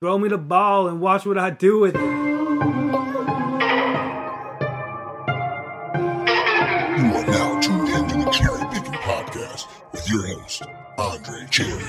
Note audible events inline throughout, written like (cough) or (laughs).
Throw me the ball and watch what I do with it. You are now tuned into the CherryPickin Podcast with your host, Andre Cherry.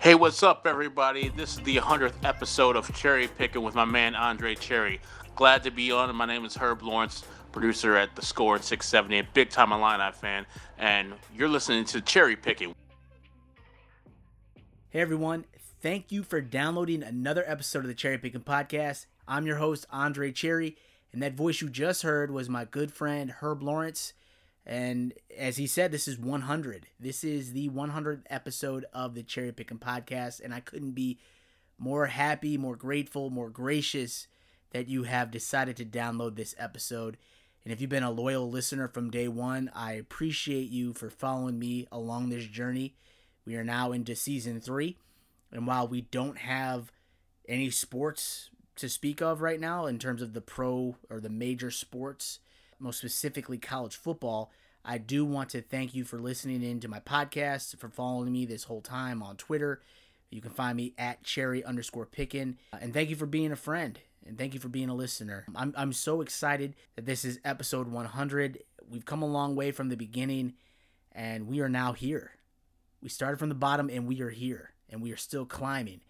Hey, what's up, everybody? This is the 100th episode of CherryPickin with my man Andre Cherry. Glad to be on. My name is Herb Lawrence, producer at The Score 670, a big time Illini fan, and you're listening to CherryPickin. Hey, everyone. Thank you for downloading another episode of the CherryPickin Podcast. I'm your host, Andre Cherry, and that voice you just heard was my good friend, Herb Lawrence. And as he said, this is 100. This is the 100th episode of the CherryPickin Podcast, and I couldn't be more happy, more grateful, more gracious that you have decided to download this episode. And if you've been a loyal listener from day one, I appreciate you for following me along this journey. We are now into season three, and while we don't have any sports to speak of right now in terms of the pro or the major sports, most specifically college football, I do want to thank you for listening in to my podcast, for following me this whole time on Twitter. You can find me at cherry underscore pickin. And thank you for being a friend. And thank you for being a listener. I'm, I'm so excited that this is episode 100. We've come a long way from the beginning, and we are now here. We started from the bottom, and we are here, and we are still climbing.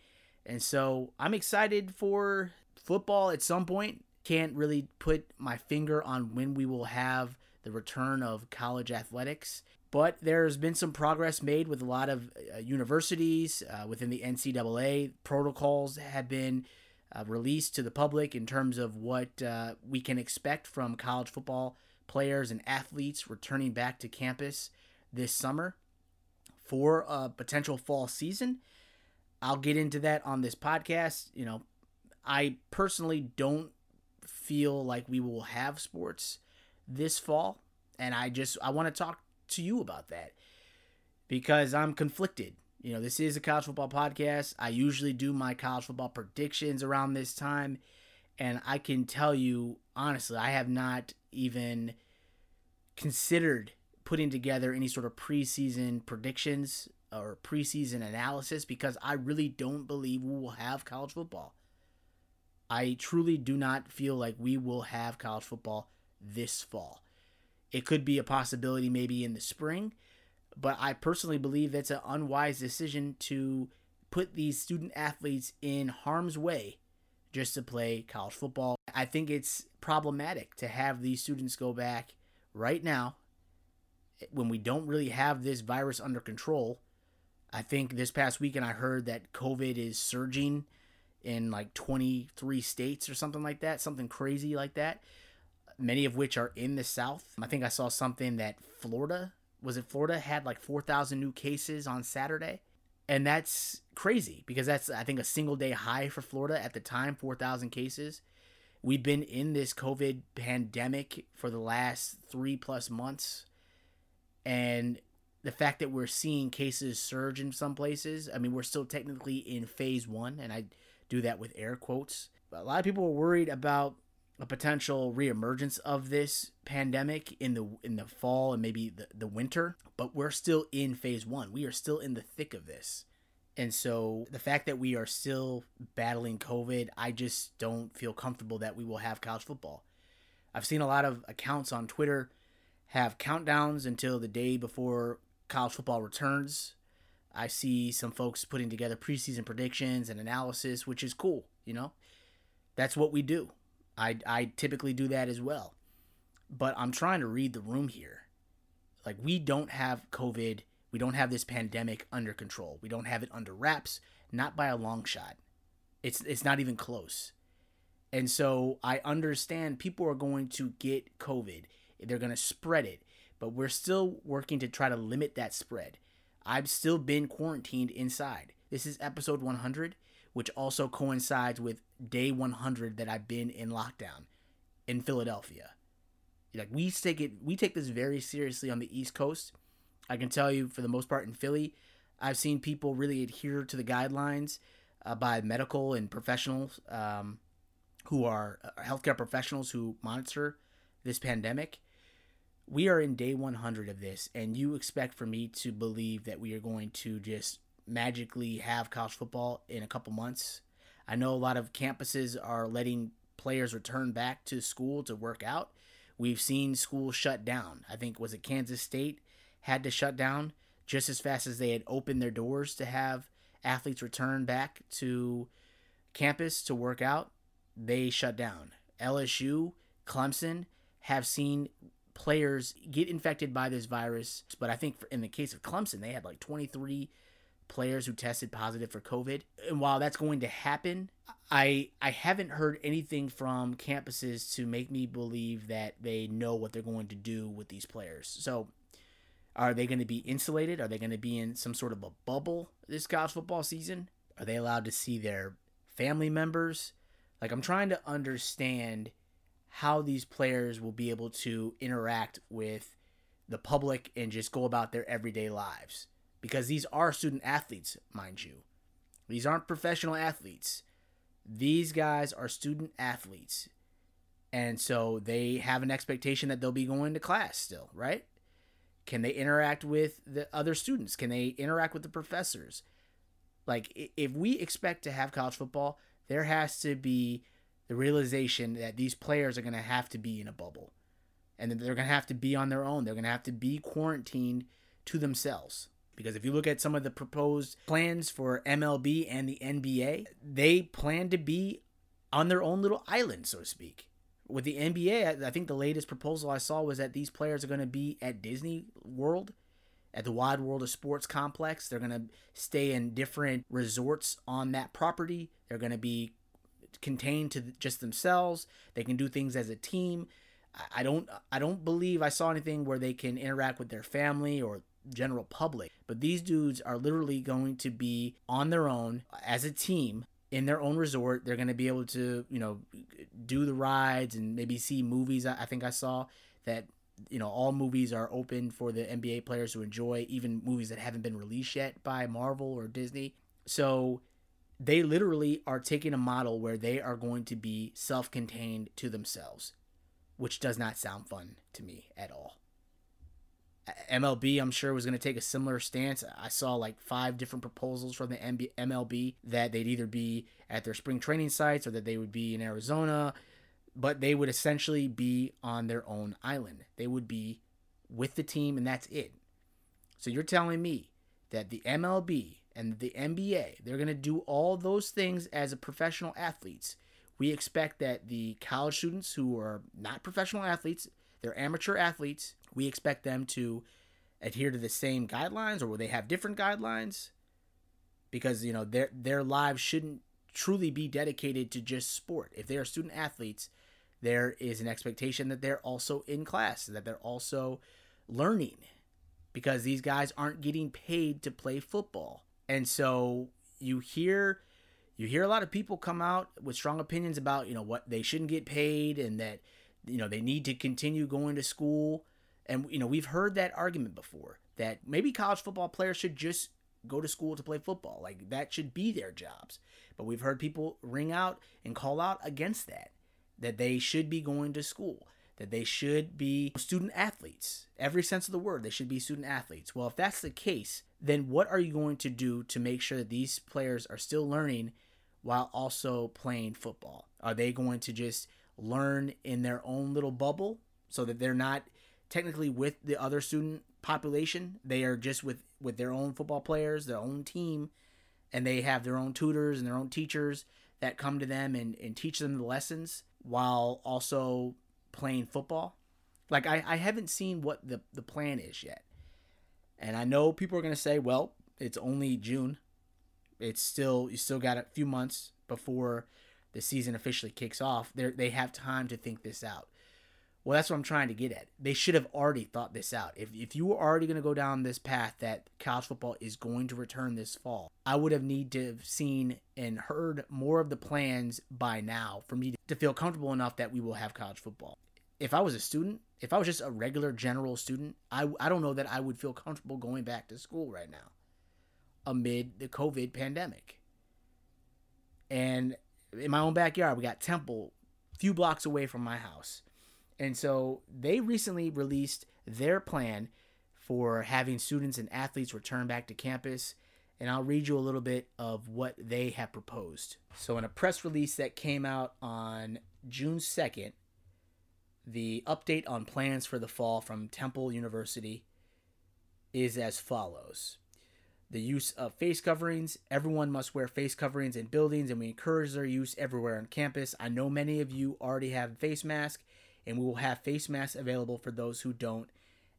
And so I'm excited for football at some point can't really put my finger on when we will have the return of college athletics. But there's been some progress made with a lot of uh, universities uh, within the NCAA. Protocols have been uh, released to the public in terms of what uh, we can expect from college football players and athletes returning back to campus this summer for a potential fall season. I'll get into that on this podcast. You know, I personally don't feel like we will have sports this fall and I just I want to talk to you about that because I'm conflicted. You know, this is a college football podcast. I usually do my college football predictions around this time and I can tell you honestly, I have not even considered putting together any sort of preseason predictions or preseason analysis because I really don't believe we will have college football. I truly do not feel like we will have college football this fall. It could be a possibility maybe in the spring, but I personally believe that's an unwise decision to put these student athletes in harm's way just to play college football. I think it's problematic to have these students go back right now when we don't really have this virus under control. I think this past weekend I heard that COVID is surging in like 23 states or something like that, something crazy like that. Many of which are in the South. I think I saw something that Florida, was it Florida, had like 4,000 new cases on Saturday. And that's crazy because that's, I think, a single day high for Florida at the time 4,000 cases. We've been in this COVID pandemic for the last three plus months. And the fact that we're seeing cases surge in some places, I mean, we're still technically in phase one. And I do that with air quotes. But a lot of people were worried about a potential reemergence of this pandemic in the in the fall and maybe the, the winter, but we're still in phase 1. We are still in the thick of this. And so the fact that we are still battling COVID, I just don't feel comfortable that we will have college football. I've seen a lot of accounts on Twitter have countdowns until the day before college football returns. I see some folks putting together preseason predictions and analysis, which is cool. You know, that's what we do. I I typically do that as well. But I'm trying to read the room here. Like we don't have COVID, we don't have this pandemic under control. We don't have it under wraps, not by a long shot. It's it's not even close. And so I understand people are going to get COVID. They're going to spread it, but we're still working to try to limit that spread. I've still been quarantined inside. This is episode 100, which also coincides with day 100 that I've been in lockdown in Philadelphia. Like we take it, we take this very seriously on the East Coast. I can tell you, for the most part, in Philly, I've seen people really adhere to the guidelines uh, by medical and professionals um, who are uh, healthcare professionals who monitor this pandemic. We are in day 100 of this, and you expect for me to believe that we are going to just magically have college football in a couple months. I know a lot of campuses are letting players return back to school to work out. We've seen schools shut down. I think was it Kansas State had to shut down just as fast as they had opened their doors to have athletes return back to campus to work out. They shut down. LSU, Clemson have seen players get infected by this virus, but I think in the case of Clemson, they had like 23 players who tested positive for COVID. And while that's going to happen, I I haven't heard anything from campuses to make me believe that they know what they're going to do with these players. So are they going to be insulated? Are they going to be in some sort of a bubble this college football season? Are they allowed to see their family members? Like I'm trying to understand how these players will be able to interact with the public and just go about their everyday lives because these are student athletes, mind you. These aren't professional athletes. These guys are student athletes. And so they have an expectation that they'll be going to class still, right? Can they interact with the other students? Can they interact with the professors? Like, if we expect to have college football, there has to be the realization that these players are going to have to be in a bubble and that they're going to have to be on their own. They're going to have to be quarantined to themselves. Because if you look at some of the proposed plans for MLB and the NBA, they plan to be on their own little island, so to speak. With the NBA, I think the latest proposal I saw was that these players are going to be at Disney World, at the Wide World of Sports complex. They're going to stay in different resorts on that property. They're going to be contained to just themselves. They can do things as a team. I don't I don't believe I saw anything where they can interact with their family or general public. But these dudes are literally going to be on their own as a team in their own resort. They're going to be able to, you know, do the rides and maybe see movies. I think I saw that, you know, all movies are open for the NBA players to enjoy, even movies that haven't been released yet by Marvel or Disney. So they literally are taking a model where they are going to be self contained to themselves, which does not sound fun to me at all. MLB, I'm sure, was going to take a similar stance. I saw like five different proposals from the MLB that they'd either be at their spring training sites or that they would be in Arizona, but they would essentially be on their own island. They would be with the team, and that's it. So you're telling me that the MLB and the NBA, they're going to do all those things as a professional athletes. We expect that the college students who are not professional athletes, they're amateur athletes, we expect them to adhere to the same guidelines or will they have different guidelines? Because, you know, their their lives shouldn't truly be dedicated to just sport. If they are student athletes, there is an expectation that they're also in class, that they're also learning because these guys aren't getting paid to play football. And so you hear you hear a lot of people come out with strong opinions about, you know, what they shouldn't get paid and that you know, they need to continue going to school. And you know, we've heard that argument before that maybe college football players should just go to school to play football. Like that should be their jobs. But we've heard people ring out and call out against that. That they should be going to school. That they should be student athletes. Every sense of the word, they should be student athletes. Well, if that's the case, then what are you going to do to make sure that these players are still learning while also playing football? Are they going to just learn in their own little bubble so that they're not technically with the other student population. They are just with with their own football players, their own team, and they have their own tutors and their own teachers that come to them and, and teach them the lessons while also playing football. Like I, I haven't seen what the, the plan is yet. And I know people are gonna say, well, it's only June. It's still you still got a few months before the season officially kicks off. They they have time to think this out. Well, that's what I'm trying to get at. They should have already thought this out. If, if you were already going to go down this path that college football is going to return this fall, I would have need to have seen and heard more of the plans by now for me to feel comfortable enough that we will have college football. If I was a student, if I was just a regular general student, I, I don't know that I would feel comfortable going back to school right now amid the COVID pandemic. And in my own backyard, we got Temple, a few blocks away from my house And so they recently released their plan for having students and athletes return back to campus. And I'll read you a little bit of what they have proposed. So, in a press release that came out on June 2nd, the update on plans for the fall from Temple University is as follows the use of face coverings. Everyone must wear face coverings in buildings, and we encourage their use everywhere on campus. I know many of you already have face masks, and we will have face masks available for those who don't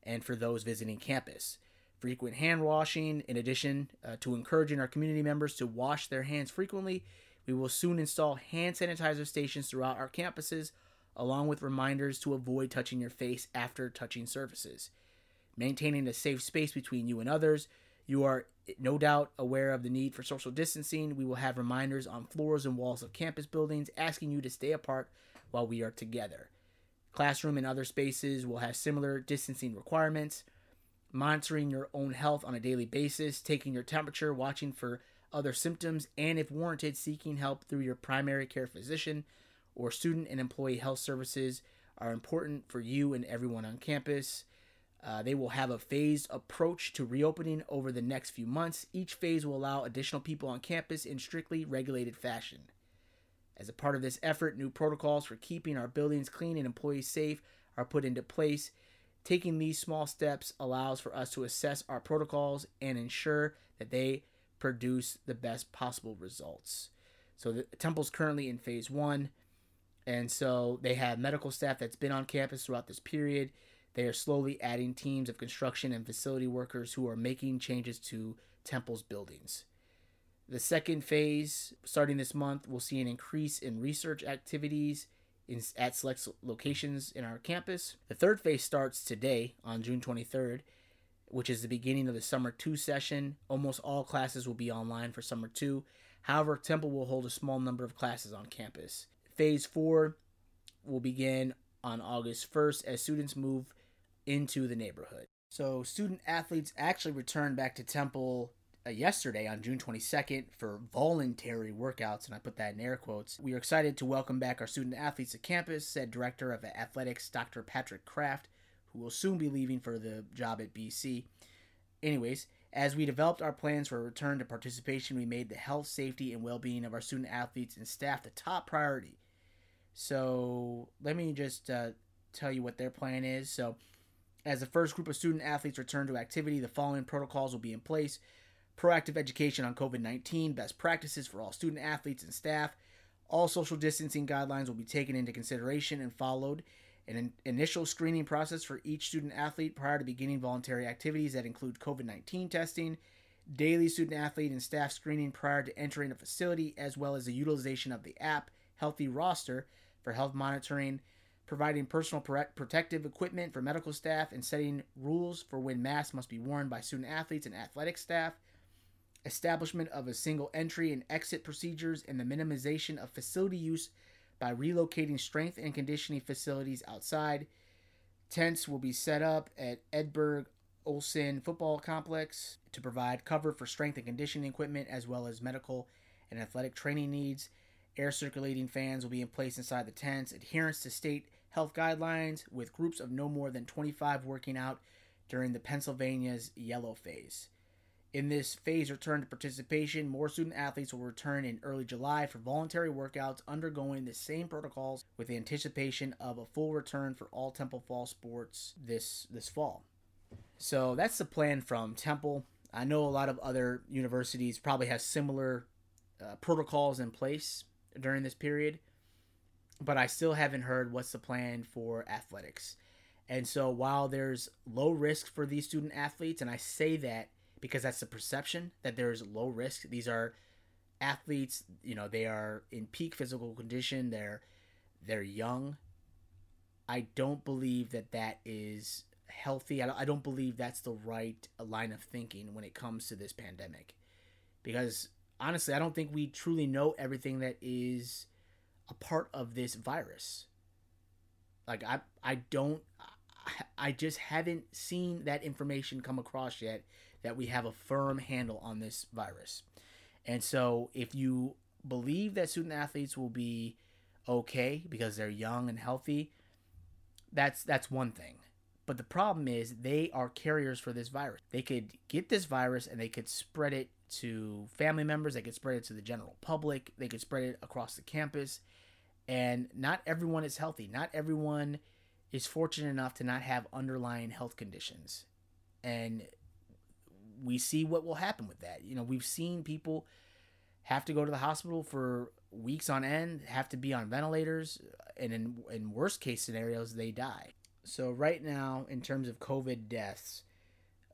and for those visiting campus. Frequent hand washing, in addition uh, to encouraging our community members to wash their hands frequently, we will soon install hand sanitizer stations throughout our campuses, along with reminders to avoid touching your face after touching surfaces. Maintaining a safe space between you and others. You are no doubt aware of the need for social distancing. We will have reminders on floors and walls of campus buildings asking you to stay apart while we are together. Classroom and other spaces will have similar distancing requirements. Monitoring your own health on a daily basis, taking your temperature, watching for other symptoms, and if warranted, seeking help through your primary care physician or student and employee health services are important for you and everyone on campus. Uh, they will have a phased approach to reopening over the next few months. Each phase will allow additional people on campus in strictly regulated fashion. As a part of this effort, new protocols for keeping our buildings clean and employees safe are put into place. Taking these small steps allows for us to assess our protocols and ensure that they produce the best possible results. So the temple's currently in phase 1 and so they have medical staff that's been on campus throughout this period. They are slowly adding teams of construction and facility workers who are making changes to Temple's buildings. The second phase, starting this month, will see an increase in research activities in, at select locations in our campus. The third phase starts today on June 23rd, which is the beginning of the Summer 2 session. Almost all classes will be online for Summer 2. However, Temple will hold a small number of classes on campus. Phase 4 will begin on August 1st as students move into the neighborhood. So, student athletes actually returned back to Temple uh, yesterday on June 22nd for voluntary workouts, and I put that in air quotes. We are excited to welcome back our student athletes to campus, said Director of Athletics Dr. Patrick Kraft, who will soon be leaving for the job at BC. Anyways, as we developed our plans for a return to participation, we made the health, safety, and well being of our student athletes and staff the top priority. So, let me just uh, tell you what their plan is. So, as the first group of student athletes return to activity, the following protocols will be in place proactive education on COVID 19, best practices for all student athletes and staff. All social distancing guidelines will be taken into consideration and followed. An initial screening process for each student athlete prior to beginning voluntary activities that include COVID 19 testing, daily student athlete and staff screening prior to entering a facility, as well as the utilization of the app Healthy Roster for health monitoring providing personal protective equipment for medical staff, and setting rules for when masks must be worn by student athletes and athletic staff, establishment of a single entry and exit procedures, and the minimization of facility use by relocating strength and conditioning facilities outside. Tents will be set up at Edberg Olsen Football Complex to provide cover for strength and conditioning equipment as well as medical and athletic training needs. Air circulating fans will be in place inside the tents. Adherence to state health guidelines with groups of no more than 25 working out during the Pennsylvania's yellow phase. In this phase return to participation, more student athletes will return in early July for voluntary workouts undergoing the same protocols with the anticipation of a full return for all Temple Fall sports this this fall. So that's the plan from Temple. I know a lot of other universities probably have similar uh, protocols in place during this period but I still haven't heard what's the plan for athletics. And so while there's low risk for these student athletes, and I say that because that's the perception that there's low risk. These are athletes, you know, they are in peak physical condition. They're they're young. I don't believe that that is healthy. I don't believe that's the right line of thinking when it comes to this pandemic. Because honestly, I don't think we truly know everything that is a part of this virus. Like I I don't I just haven't seen that information come across yet that we have a firm handle on this virus. And so if you believe that student athletes will be okay because they're young and healthy, That's that's one thing. But the problem is they are carriers for this virus. They could get this virus and they could spread it to family members, they could spread it to the general public, they could spread it across the campus. And not everyone is healthy. Not everyone is fortunate enough to not have underlying health conditions. And we see what will happen with that. You know, we've seen people have to go to the hospital for weeks on end, have to be on ventilators, and in in worst case scenarios, they die. So right now, in terms of COVID deaths,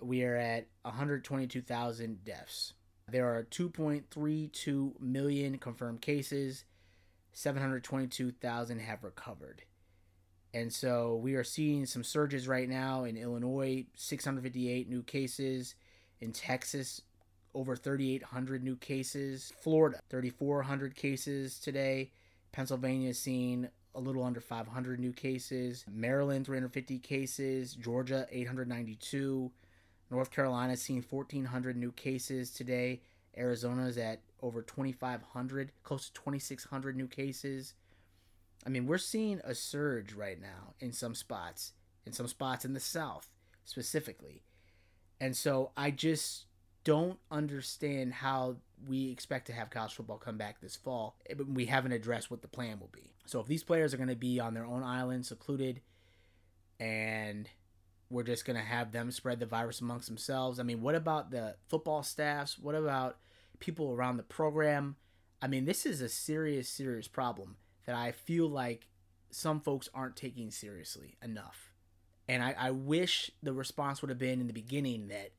we are at 122,000 deaths. There are 2.32 million confirmed cases. 722,000 have recovered. And so we are seeing some surges right now in Illinois, 658 new cases. In Texas, over 3,800 new cases. Florida, 3,400 cases today. Pennsylvania is seeing a little under 500 new cases. Maryland, 350 cases. Georgia, 892. North Carolina is seeing 1,400 new cases today. Arizona is at over 2,500, close to 2,600 new cases. I mean, we're seeing a surge right now in some spots, in some spots in the South specifically. And so I just don't understand how we expect to have college football come back this fall. Eh, but we haven't addressed what the plan will be. So if these players are going to be on their own island, secluded, and we're just going to have them spread the virus amongst themselves. I mean, what about the football staffs? What about people around the program? I mean, this is a serious, serious problem that I feel like some folks aren't taking seriously enough. And I, I wish the response would have been in the beginning that,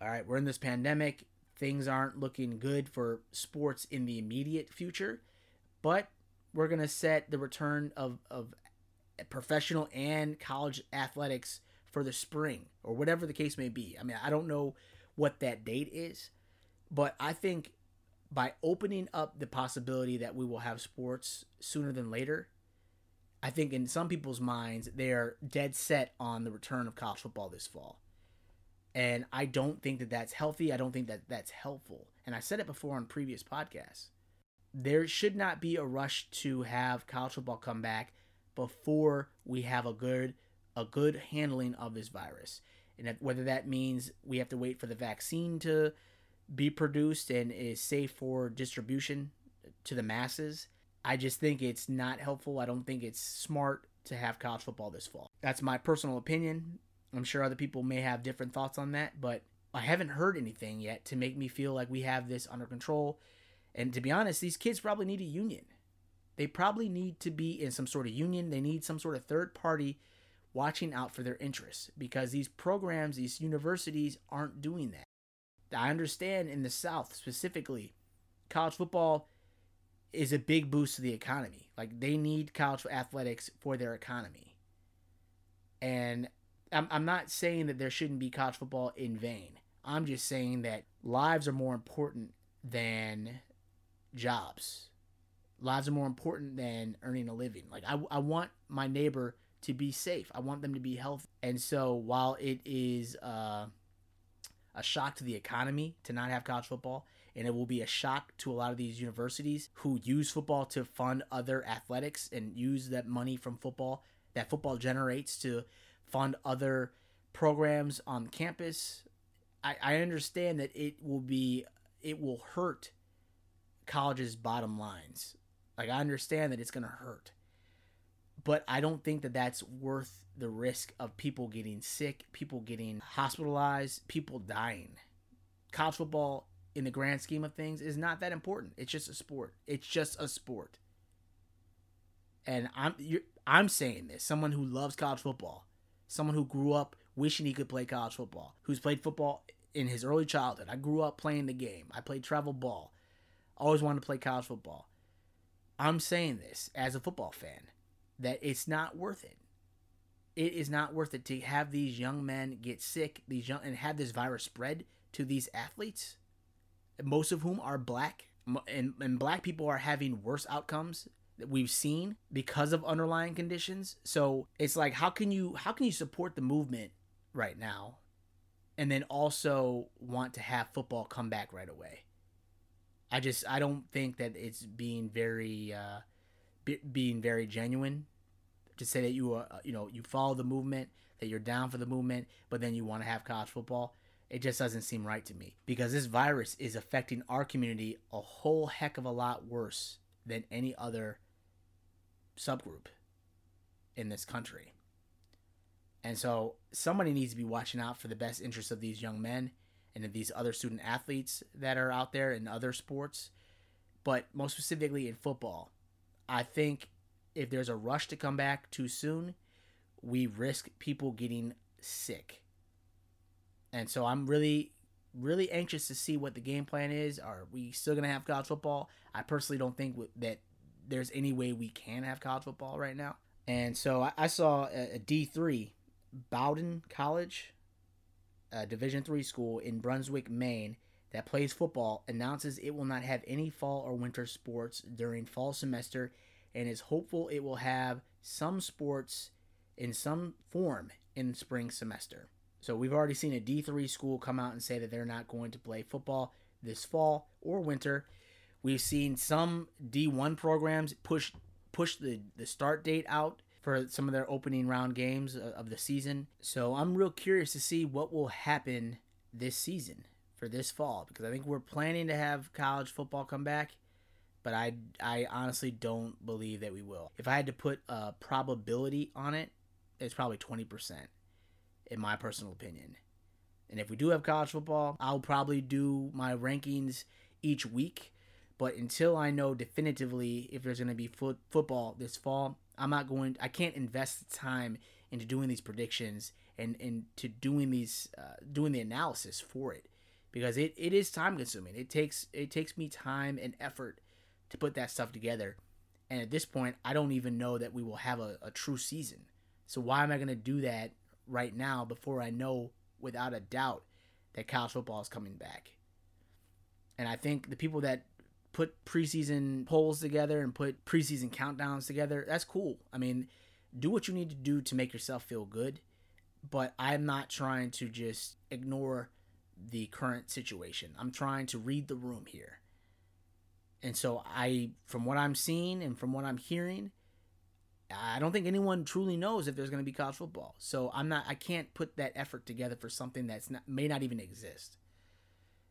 all right, we're in this pandemic. Things aren't looking good for sports in the immediate future, but we're going to set the return of, of professional and college athletics for the spring or whatever the case may be. I mean, I don't know what that date is, but I think by opening up the possibility that we will have sports sooner than later, I think in some people's minds, they are dead set on the return of college football this fall. And I don't think that that's healthy. I don't think that that's helpful. And I said it before on previous podcasts. There should not be a rush to have college football come back before we have a good a good handling of this virus. And whether that means we have to wait for the vaccine to be produced and is safe for distribution to the masses, I just think it's not helpful. I don't think it's smart to have college football this fall. That's my personal opinion. I'm sure other people may have different thoughts on that, but I haven't heard anything yet to make me feel like we have this under control. And to be honest, these kids probably need a union. They probably need to be in some sort of union. They need some sort of third party watching out for their interests because these programs, these universities aren't doing that. I understand in the South specifically, college football is a big boost to the economy. Like they need college athletics for their economy. And I'm, I'm not saying that there shouldn't be college football in vain. I'm just saying that lives are more important than jobs. Lives are more important than earning a living. Like I, I want my neighbor to be safe. I want them to be healthy. And so while it is uh, a shock to the economy to not have college football, and it will be a shock to a lot of these universities who use football to fund other athletics and use that money from football that football generates to fund other programs on campus. I, I understand that it will be it will hurt colleges' bottom lines. Like I understand that it's gonna hurt, but I don't think that that's worth the risk of people getting sick, people getting hospitalized, people dying. College football, in the grand scheme of things, is not that important. It's just a sport. It's just a sport. And I'm I'm saying this, someone who loves college football, someone who grew up wishing he could play college football, who's played football in his early childhood. I grew up playing the game. I played travel ball. Always wanted to play college football. I'm saying this as a football fan that it's not worth it it is not worth it to have these young men get sick, these young and have this virus spread to these athletes, most of whom are black, and, and black people are having worse outcomes that we've seen because of underlying conditions. So it's like, how can you how can you support the movement right now, and then also want to have football come back right away? I just I don't think that it's being very uh, be, being very genuine to say that you are, uh, you know, you follow the movement, that you're down for the movement, but then you want to have college football. It just doesn't seem right to me because this virus is affecting our community a whole heck of a lot worse than any other subgroup in this country. And so somebody needs to be watching out for the best interests of these young men and of these other student athletes that are out there in other sports, but most specifically in football. I think if there's a rush to come back too soon, we risk people getting sick. And so I'm really, really anxious to see what the game plan is. Are we still going to have college football? I personally don't think that there's any way we can have college football right now. And so I, saw a, a D3 Bowdoin College, a Division three school in Brunswick, Maine, that plays football, announces it will not have any fall or winter sports during fall semester, and is hopeful it will have some sports in some form in spring semester. So we've already seen a D3 school come out and say that they're not going to play football this fall or winter. We've seen some D1 programs push push the, the start date out for some of their opening round games of the season. So I'm real curious to see what will happen this season for this fall because I think we're planning to have college football come back, but I I honestly don't believe that we will. If I had to put a probability on it, it's probably 20% in my personal opinion. And if we do have college football, I'll probably do my rankings each week. But until I know definitively if there's going to be foot, football this fall, I'm not going. I can't invest the time into doing these predictions and into doing these uh, doing the analysis for it because it, it is time consuming. It takes it takes me time and effort to put that stuff together. And at this point, I don't even know that we will have a, a true season. So why am I to do that right now before I know without a doubt that college football is coming back? And I think the people that put preseason polls together and put preseason countdowns together, that's cool. I mean, do what you need to do to make yourself feel good, but I'm not trying to just ignore the current situation. I'm trying to read the room here. And so I from what I'm seeing and from what I'm hearing, I don't think anyone truly knows if there's going to be college football. So I'm not I can't put that effort together for something that's not may not even exist.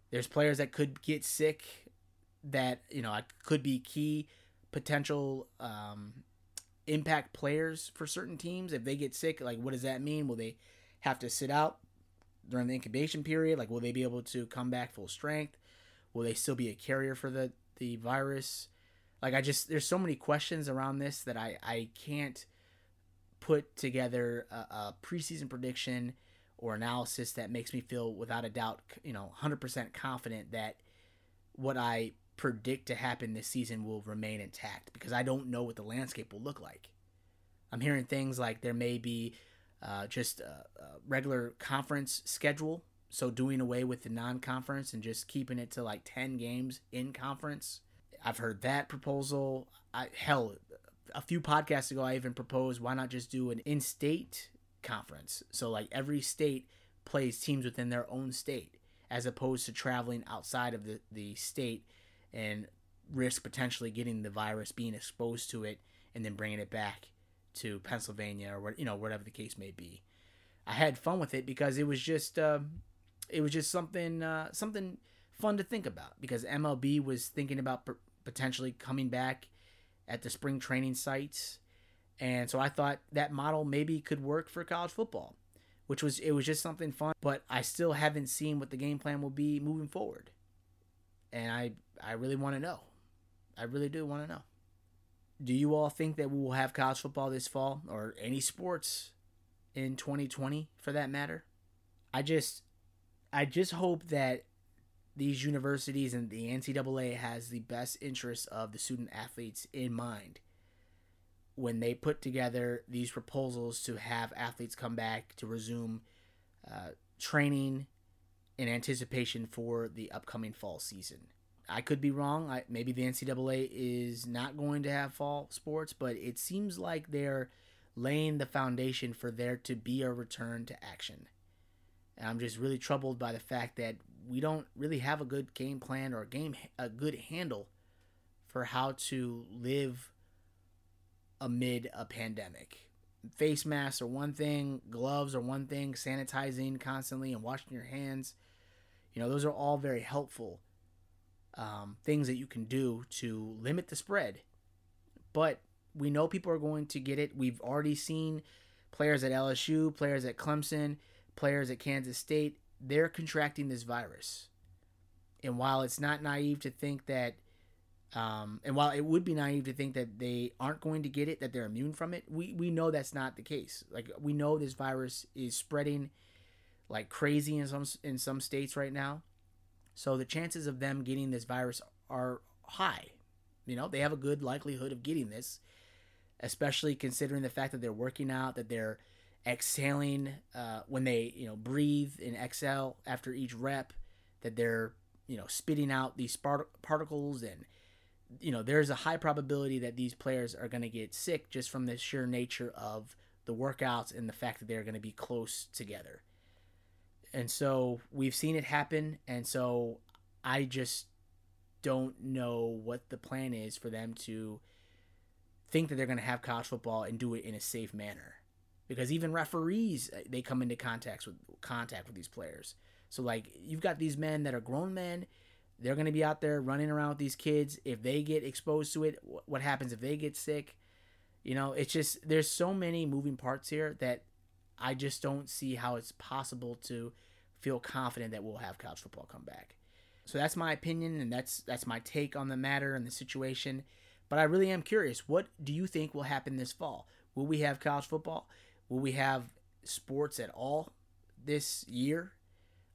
There's players that could get sick that you know could be key potential um, impact players for certain teams. If they get sick, like what does that mean? Will they have to sit out during the incubation period? Like will they be able to come back full strength? Will they still be a carrier for the the virus? Like I just there's so many questions around this that I I can't put together a, a preseason prediction or analysis that makes me feel without a doubt, you know, 100% confident that what I predict to happen this season will remain intact because I don't know what the landscape will look like. I'm hearing things like there may be uh, just a, a, regular conference schedule, so doing away with the non-conference and just keeping it to like 10 games in conference. I've heard that proposal. I, hell, a few podcasts ago, I even proposed why not just do an in-state conference, so like every state plays teams within their own state, as opposed to traveling outside of the, the state and risk potentially getting the virus, being exposed to it, and then bringing it back to Pennsylvania or you know whatever the case may be. I had fun with it because it was just uh, it was just something uh, something fun to think about because MLB was thinking about potentially coming back at the spring training sites, and so I thought that model maybe could work for college football, which was it was just something fun. But I still haven't seen what the game plan will be moving forward, and I I really want to know. I really do want to know. Do you all think that we will have college football this fall or any sports in 2020 for that matter? I just I just hope that these universities and the NCAA has the best interests of the student athletes in mind when they put together these proposals to have athletes come back to resume uh, training in anticipation for the upcoming fall season. I could be wrong. I, maybe the NCAA is not going to have fall sports, but it seems like they're laying the foundation for there to be a return to action. And I'm just really troubled by the fact that we don't really have a good game plan or a game a good handle for how to live amid a pandemic. face masks are one thing, gloves are one thing, sanitizing constantly and washing your hands. You know, those are all very helpful um, things that you can do to limit the spread. But we know people are going to get it. We've already seen players at LSU, players at Clemson, players at Kansas State, they're contracting this virus. And while it's not naive to think that, um, and while it would be naive to think that they aren't going to get it, that they're immune from it, we, we know that's not the case. Like we know this virus is spreading like crazy in some in some states right now. So the chances of them getting this virus are high. You know, they have a good likelihood of getting this, especially considering the fact that they're working out, that they're exhaling uh, when they, you know, breathe and exhale after each rep, that they're, you know, spitting out these particles and you know, there's a high probability that these players are going to get sick just from the sheer nature of the workouts and the fact that they're going to be close together. And so we've seen it happen. And so I just don't know what the plan is for them to think that they're going to have college football and do it in a safe manner. Because even referees, uh, they come into contact with contact with these players. So like you've got these men that are grown men, they're going to be out there running around with these kids. If they get exposed to it, what happens if they get sick? You know, it's just there's so many moving parts here that I just don't see how it's possible to feel confident that we'll have college football come back. So that's my opinion and that's that's my take on the matter and the situation. But I really am curious, what do you think will happen this fall? Will we have college football? Will we have sports at all this year?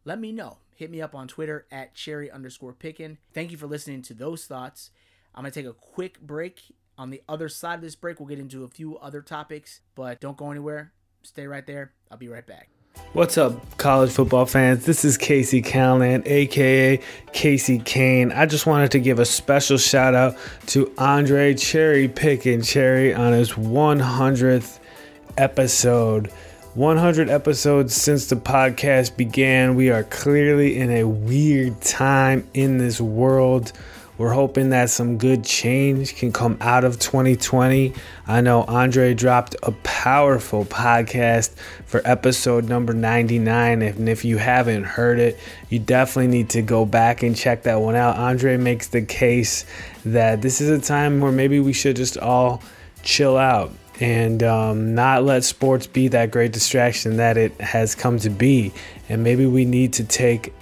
Let me know. Hit me up on Twitter at cherry underscore pickin. Thank you for listening to those thoughts. I'm to take a quick break. On the other side of this break, we'll get into a few other topics, but don't go anywhere. Stay right there. I'll be right back. What's up, college football fans? This is Casey Callan, aka Casey Kane. I just wanted to give a special shout out to Andre Cherry Pickin Cherry on his 100th episode. 100 episodes since the podcast began. We are clearly in a weird time in this world. We're hoping that some good change can come out of 2020. I know Andre dropped a powerful podcast for episode number 99. And if you haven't heard it, you definitely need to go back and check that one out. Andre makes the case that this is a time where maybe we should just all chill out and um, not let sports be that great distraction that it has come to be. And maybe we need to take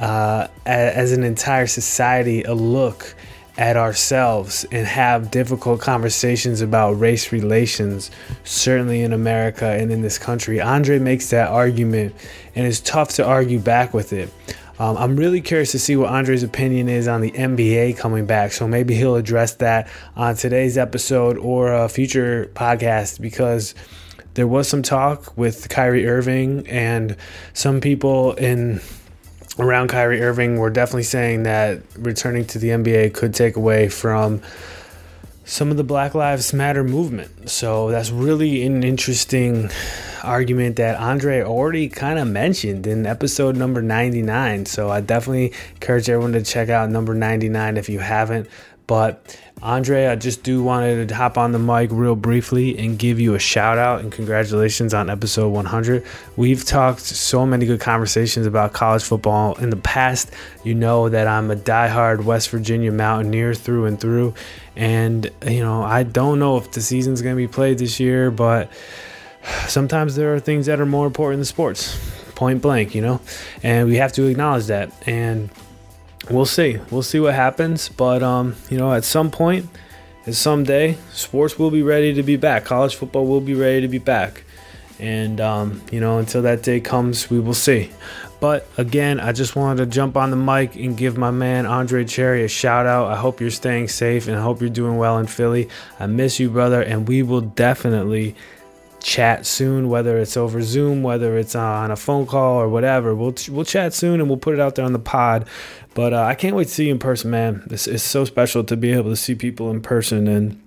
uh, as an entire society a look at ourselves and have difficult conversations about race relations, certainly in America and in this country. Andre makes that argument, and it's tough to argue back with it. Um, I'm really curious to see what Andre's opinion is on the NBA coming back. So maybe he'll address that on today's episode or a future podcast because there was some talk with Kyrie Irving and some people in around Kyrie Irving were definitely saying that returning to the NBA could take away from some of the Black Lives Matter movement. So that's really an interesting argument that Andre already kind of mentioned in episode number 99. So I definitely encourage everyone to check out number 99 if you haven't. But Andre, I just do wanted to hop on the mic real briefly and give you a shout out and congratulations on episode 100. We've talked so many good conversations about college football in the past. You know that I'm a diehard West Virginia Mountaineer through and through. And, you know, I don't know if the season's going to be played this year, but sometimes there are things that are more important than sports, point blank, you know, and we have to acknowledge that. And we'll see. We'll see what happens. But um, you know, at some point, point, and someday, sports will be ready to be back. College football will be ready to be back. And um, you know, until that day comes, we will see. But again, I just wanted to jump on the mic and give my man Andre Cherry a shout out. I hope you're staying safe and I hope you're doing well in Philly. I miss you, brother, and we will definitely chat soon, whether it's over Zoom, whether it's on a phone call or whatever. We'll we'll chat soon and we'll put it out there on the pod. But uh, I can't wait to see you in person, man. It's, is so special to be able to see people in person and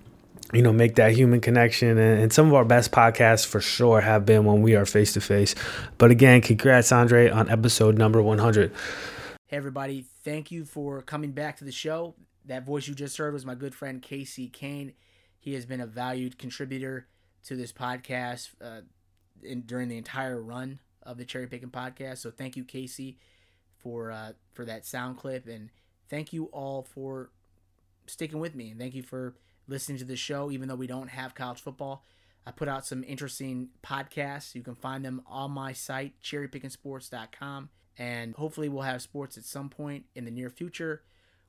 you know make that human connection. And, and some of our best podcasts for sure have been when we are face to face. But again, congrats, Andre, on episode number 100. Hey everybody, thank you for coming back to the show. That voice you just heard was my good friend Casey Kane. He has been a valued contributor to this podcast uh, in, during the entire run of the CherryPickin podcast. So thank you, Casey, for uh, for that sound clip, and thank you all for sticking with me, and thank you for listening to the show. Even though we don't have college football, I put out some interesting podcasts. You can find them on my site, cherrypickingsports.com, and hopefully we'll have sports at some point in the near future.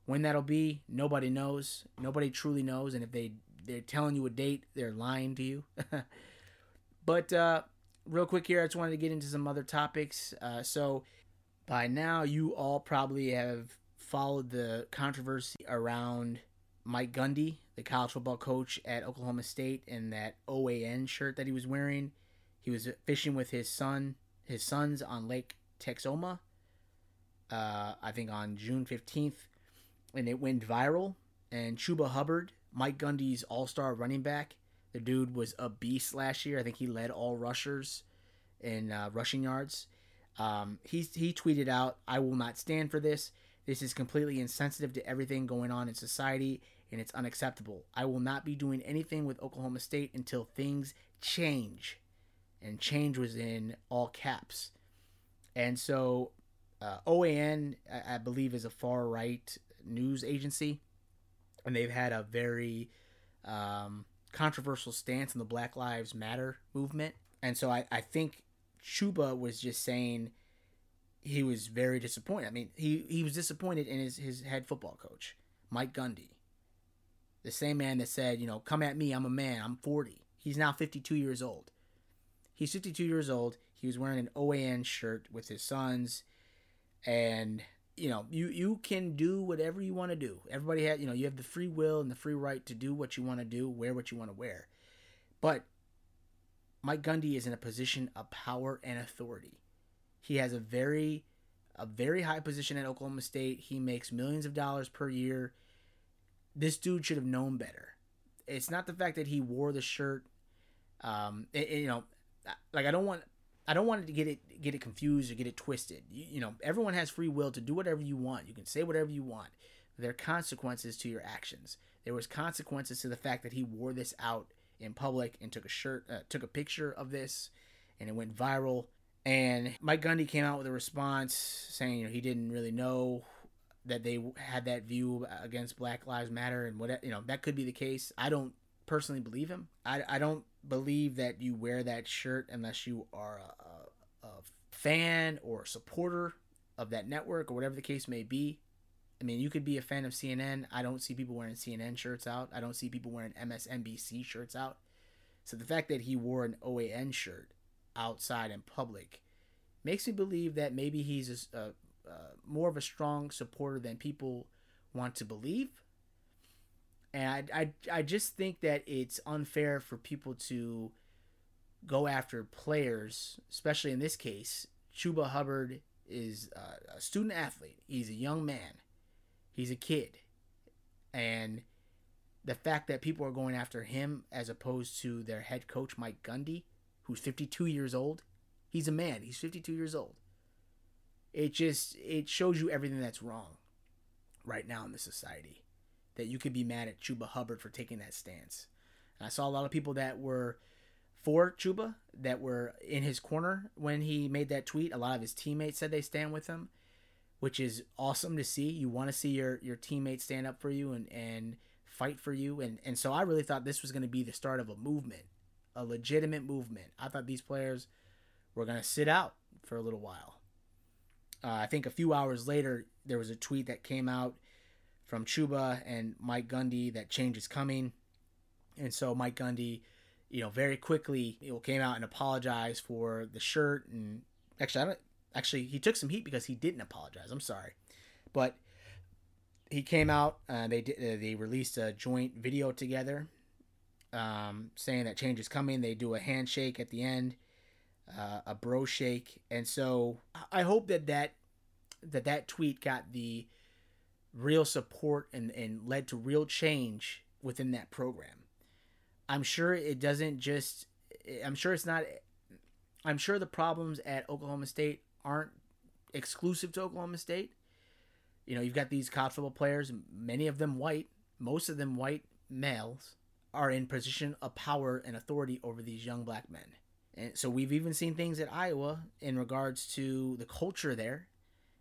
When that'll be, nobody knows. Nobody truly knows, and if they they're telling you a date, they're lying to you. (laughs) but uh, real quick here, I just wanted to get into some other topics. Uh, so by now, you all probably have followed the controversy around Mike Gundy, the college football coach at Oklahoma State, and that OAN shirt that he was wearing. He was fishing with his son, his sons on Lake Texoma. Uh, I think on June fifteenth, and it went viral. And Chuba Hubbard, Mike Gundy's all-star running back, the dude was a beast last year. I think he led all rushers in uh, rushing yards. Um, he he tweeted out, "I will not stand for this. This is completely insensitive to everything going on in society, and it's unacceptable. I will not be doing anything with Oklahoma State until things change." And change was in all caps. And so, uh, OAN, I, I believe, is a far right news agency, and they've had a very um, controversial stance on the Black Lives Matter movement. And so I, I think Chuba was just saying he was very disappointed. I mean, he, he was disappointed in his, his head football coach, Mike Gundy. The same man that said, you know, come at me, I'm a man, I'm 40. He's now 52 years old. He's 52 years old. He was wearing an OAN shirt with his sons. And, you know, you, you can do whatever you want to do. Everybody had, you know, you have the free will and the free right to do what you want to do, wear what you want to wear. But Mike Gundy is in a position of power and authority. He has a very a very high position at Oklahoma State. He makes millions of dollars per year. This dude should have known better. It's not the fact that he wore the shirt. Um, it, it, you know, like I don't want I don't want it to get it get it confused or get it twisted. You, you know, everyone has free will to do whatever you want. You can say whatever you want. There are consequences to your actions. There was consequences to the fact that he wore this out in public and took a shirt, uh, took a picture of this, and it went viral. And Mike Gundy came out with a response saying, you know, he didn't really know that they had that view against Black Lives Matter and what you know that could be the case. I don't personally believe him. I, I don't believe that you wear that shirt unless you are a, a, a fan or a supporter of that network or whatever the case may be. I mean, you could be a fan of CNN. I don't see people wearing CNN shirts out. I don't see people wearing MSNBC shirts out. So the fact that he wore an OAN shirt outside in public makes me believe that maybe he's a, a, a more of a strong supporter than people want to believe. And I, I, I just think that it's unfair for people to go after players, especially in this case. Chuba Hubbard is a student athlete. He's a young man. He's a kid. And the fact that people are going after him as opposed to their head coach, Mike Gundy, who's 52 years old, he's a man. He's 52 years old. It just it shows you everything that's wrong right now in the society. That you could be mad at Chuba Hubbard for taking that stance. And I saw a lot of people that were for Chuba that were in his corner when he made that tweet. A lot of his teammates said they stand with him, which is awesome to see. You want to see your your teammates stand up for you and and fight for you. And and so I really thought this was going to be the start of a movement, a legitimate movement. I thought these players were going to sit out for a little while. Uh, I think a few hours later there was a tweet that came out from Chuba and Mike Gundy that change is coming. And so Mike Gundy, you know, very quickly you know, came out and apologized for the shirt and actually I don't actually he took some heat because he didn't apologize. I'm sorry. But he came out uh, they did uh, they released a joint video together um, saying that change is coming. They do a handshake at the end, uh, a bro shake. And so I hope that that that that tweet got the real support and, and led to real change within that program. I'm sure it doesn't just, I'm sure it's not, I'm sure the problems at Oklahoma State aren't exclusive to Oklahoma State. You know, you've got these college football players, many of them white, most of them white males, are in position of power and authority over these young black men. And so we've even seen things at Iowa in regards to the culture there,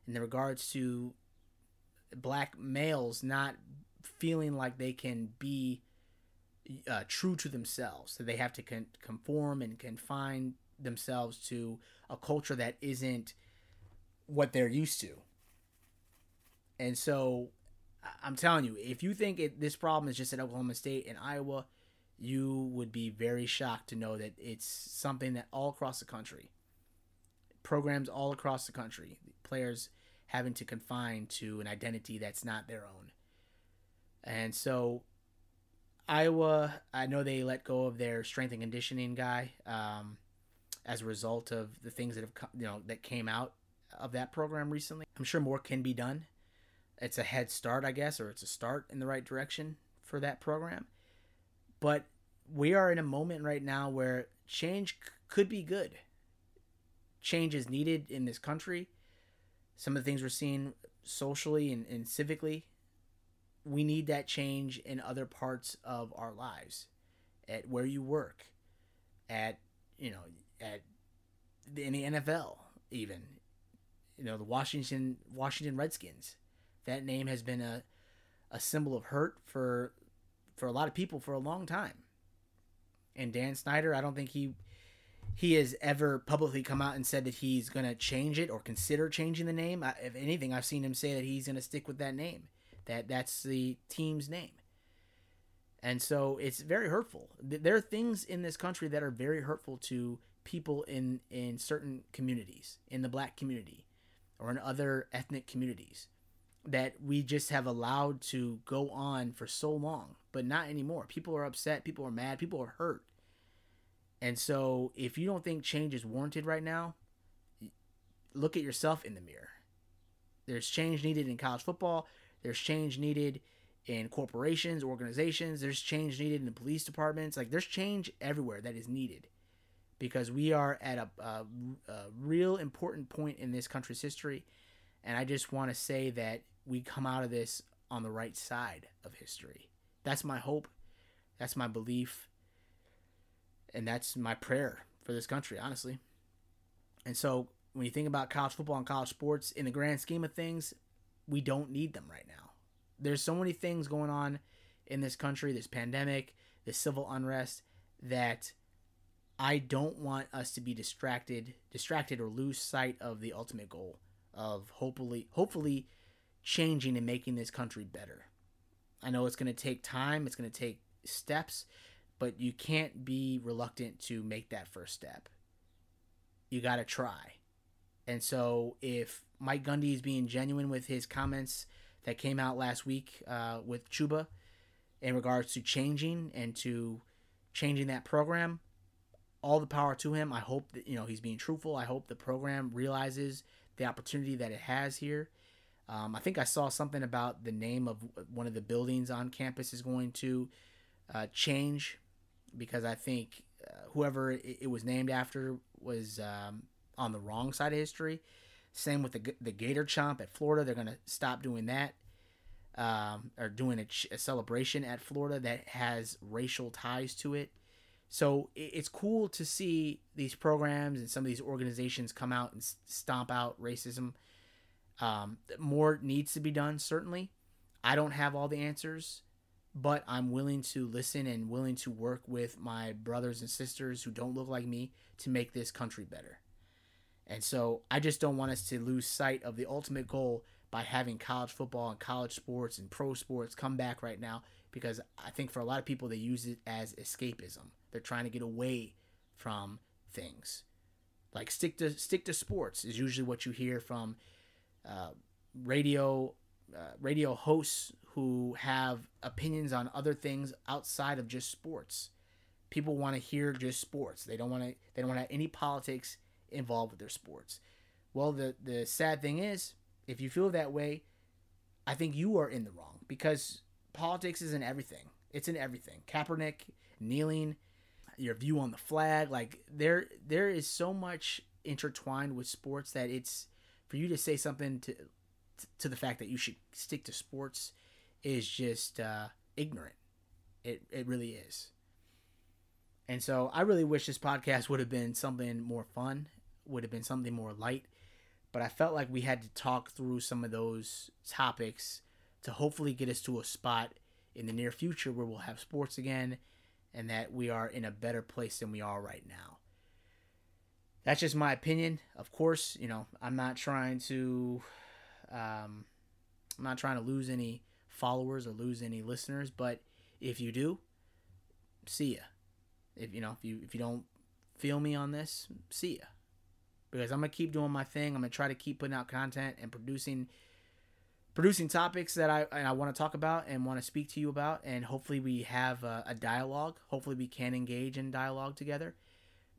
in regards to black males not feeling like they can be uh, true to themselves. So they have to con- conform and confine themselves to a culture that isn't what they're used to. And so I'm telling you, if you think it, this problem is just at Oklahoma State and Iowa, you would be very shocked to know that it's something that all across the country, programs all across the country, players having to confine to an identity that's not their own. And so Iowa, I know they let go of their strength and conditioning guy um, as a result of the things that have come, you know that came out of that program recently. I'm sure more can be done. It's a head start, I guess, or it's a start in the right direction for that program. But we are in a moment right now where change c- could be good. Change is needed in this country. Some of the things we're seeing socially and, and civically we need that change in other parts of our lives. At where you work at you know at in the NFL even you know the Washington Washington Redskins. That name has been a a symbol of hurt for for a lot of people for a long time. And Dan Snyder I don't think he he has ever publicly come out and said that he's going to change it or consider changing the name if anything I've seen him say that he's going to stick with that name that that's the team's name. And so it's very hurtful. There are things in this country that are very hurtful to people in in certain communities, in the black community or in other ethnic communities that we just have allowed to go on for so long, but not anymore. People are upset, people are mad, people are hurt. And so if you don't think change is warranted right now, look at yourself in the mirror. There's change needed in college football. There's change needed in corporations, organizations. There's change needed in the police departments. Like there's change everywhere that is needed because we are at a, a, a real important point in this country's history. And I just want to say that we come out of this on the right side of history. That's my hope. That's my belief. And that's my prayer for this country, honestly. And so when you think about college football and college sports, in the grand scheme of things, we don't need them right now. There's so many things going on in this country, this pandemic, this civil unrest that I don't want us to be distracted, distracted or lose sight of the ultimate goal of hopefully hopefully changing and making this country better. I know it's going to take time, it's going to take steps, but you can't be reluctant to make that first step. You got to try. And so if Mike Gundy is being genuine with his comments that came out last week uh, with Chuba in regards to changing and to changing that program. All the power to him. I hope that you know he's being truthful. I hope the program realizes the opportunity that it has here. Um, I think I saw something about the name of one of the buildings on campus is going to uh, change because I think uh, whoever it, it, was named after was um, on the wrong side of history. Same with the the Gator Chomp at Florida. They're gonna stop doing that, um, or doing a, a, celebration at Florida that has racial ties to it. So it's cool to see these programs and some of these organizations come out and stomp out racism. Um, more needs to be done, certainly. I don't have all the answers, but I'm willing to listen and willing to work with my brothers and sisters who don't look like me to make this country better. And so I just don't want us to lose sight of the ultimate goal by having college football and college sports and pro sports come back right now because I think for a lot of people they use it as escapism. They're trying to get away from things. Like stick to stick to sports is usually what you hear from uh, radio uh, radio hosts who have opinions on other things outside of just sports. People want to hear just sports. They don't want to. They don't want to have any politics involved with their sports. Well, the the sad thing is, if you feel that way, I think you are in the wrong because politics is in everything. It's in everything. Kaepernick kneeling, your view on the flag, like there there is so much intertwined with sports that it's for you to say something to to the fact that you should stick to sports is just uh, ignorant. It it really is. And so I really wish this podcast would have been something more fun, would have been something more light. But I felt like we had to talk through some of those topics to hopefully get us to a spot in the near future where we'll have sports again and that we are in a better place than we are right now. That's just my opinion. Of course, you know, I'm not trying to um, I'm not trying to lose any followers or lose any listeners, but if you do, see ya. If you know, if you if you don't feel me on this, see ya. Because I'm gonna keep doing my thing. I'm gonna try to keep putting out content and producing producing topics that I I want to talk about and want to speak to you about, and hopefully we have a, a dialogue. Hopefully we can engage in dialogue together.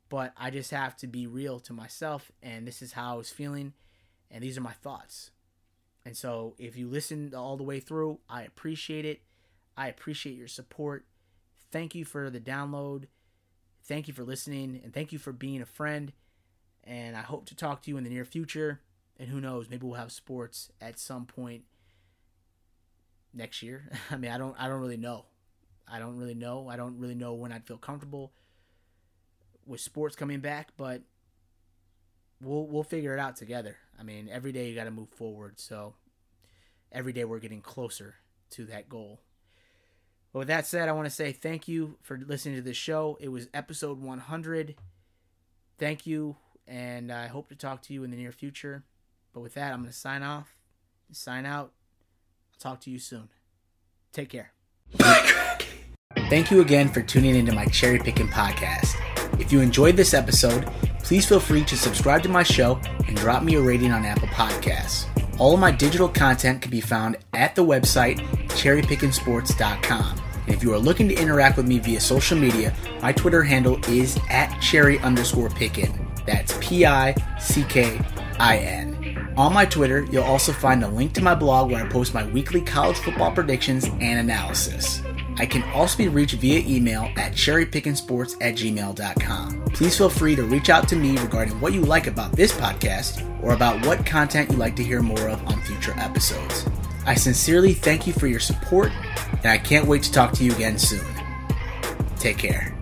But I just have to be real to myself, and this is how I was feeling, and these are my thoughts. And so if you listened all the way through, I appreciate it. I appreciate your support. Thank you for the download. Thank you for listening and thank you for being a friend. And I hope to talk to you in the near future. And who knows, maybe we'll have sports at some point next year. (laughs) I mean, I don't I don't really know. I don't really know. I don't really know when I'd feel comfortable with sports coming back, but we'll we'll figure it out together. I mean, every day you got to move forward. So every day we're getting closer to that goal. But with that said, I want to say thank you for listening to this show. It was episode 100. Thank you, and I hope to talk to you in the near future. But with that, I'm going to sign off, sign out. I'll talk to you soon. Take care. Thank you again for tuning into my CherryPickin podcast. If you enjoyed this episode, please feel free to subscribe to my show and drop me a rating on Apple Podcasts. All of my digital content can be found at the website cherrypickinsports.com. And if you are looking to interact with me via social media, my Twitter handle is at cherry underscore pickin. That's P I C K I N. On my Twitter, you'll also find a link to my blog where I post my weekly college football predictions and analysis. I can also be reached via email at cherrypickinsports at gmail.com. Please feel free to reach out to me regarding what you like about this podcast or about what content you'd like to hear more of on future episodes. I sincerely thank you for your support, and I can't wait to talk to you again soon. Take care.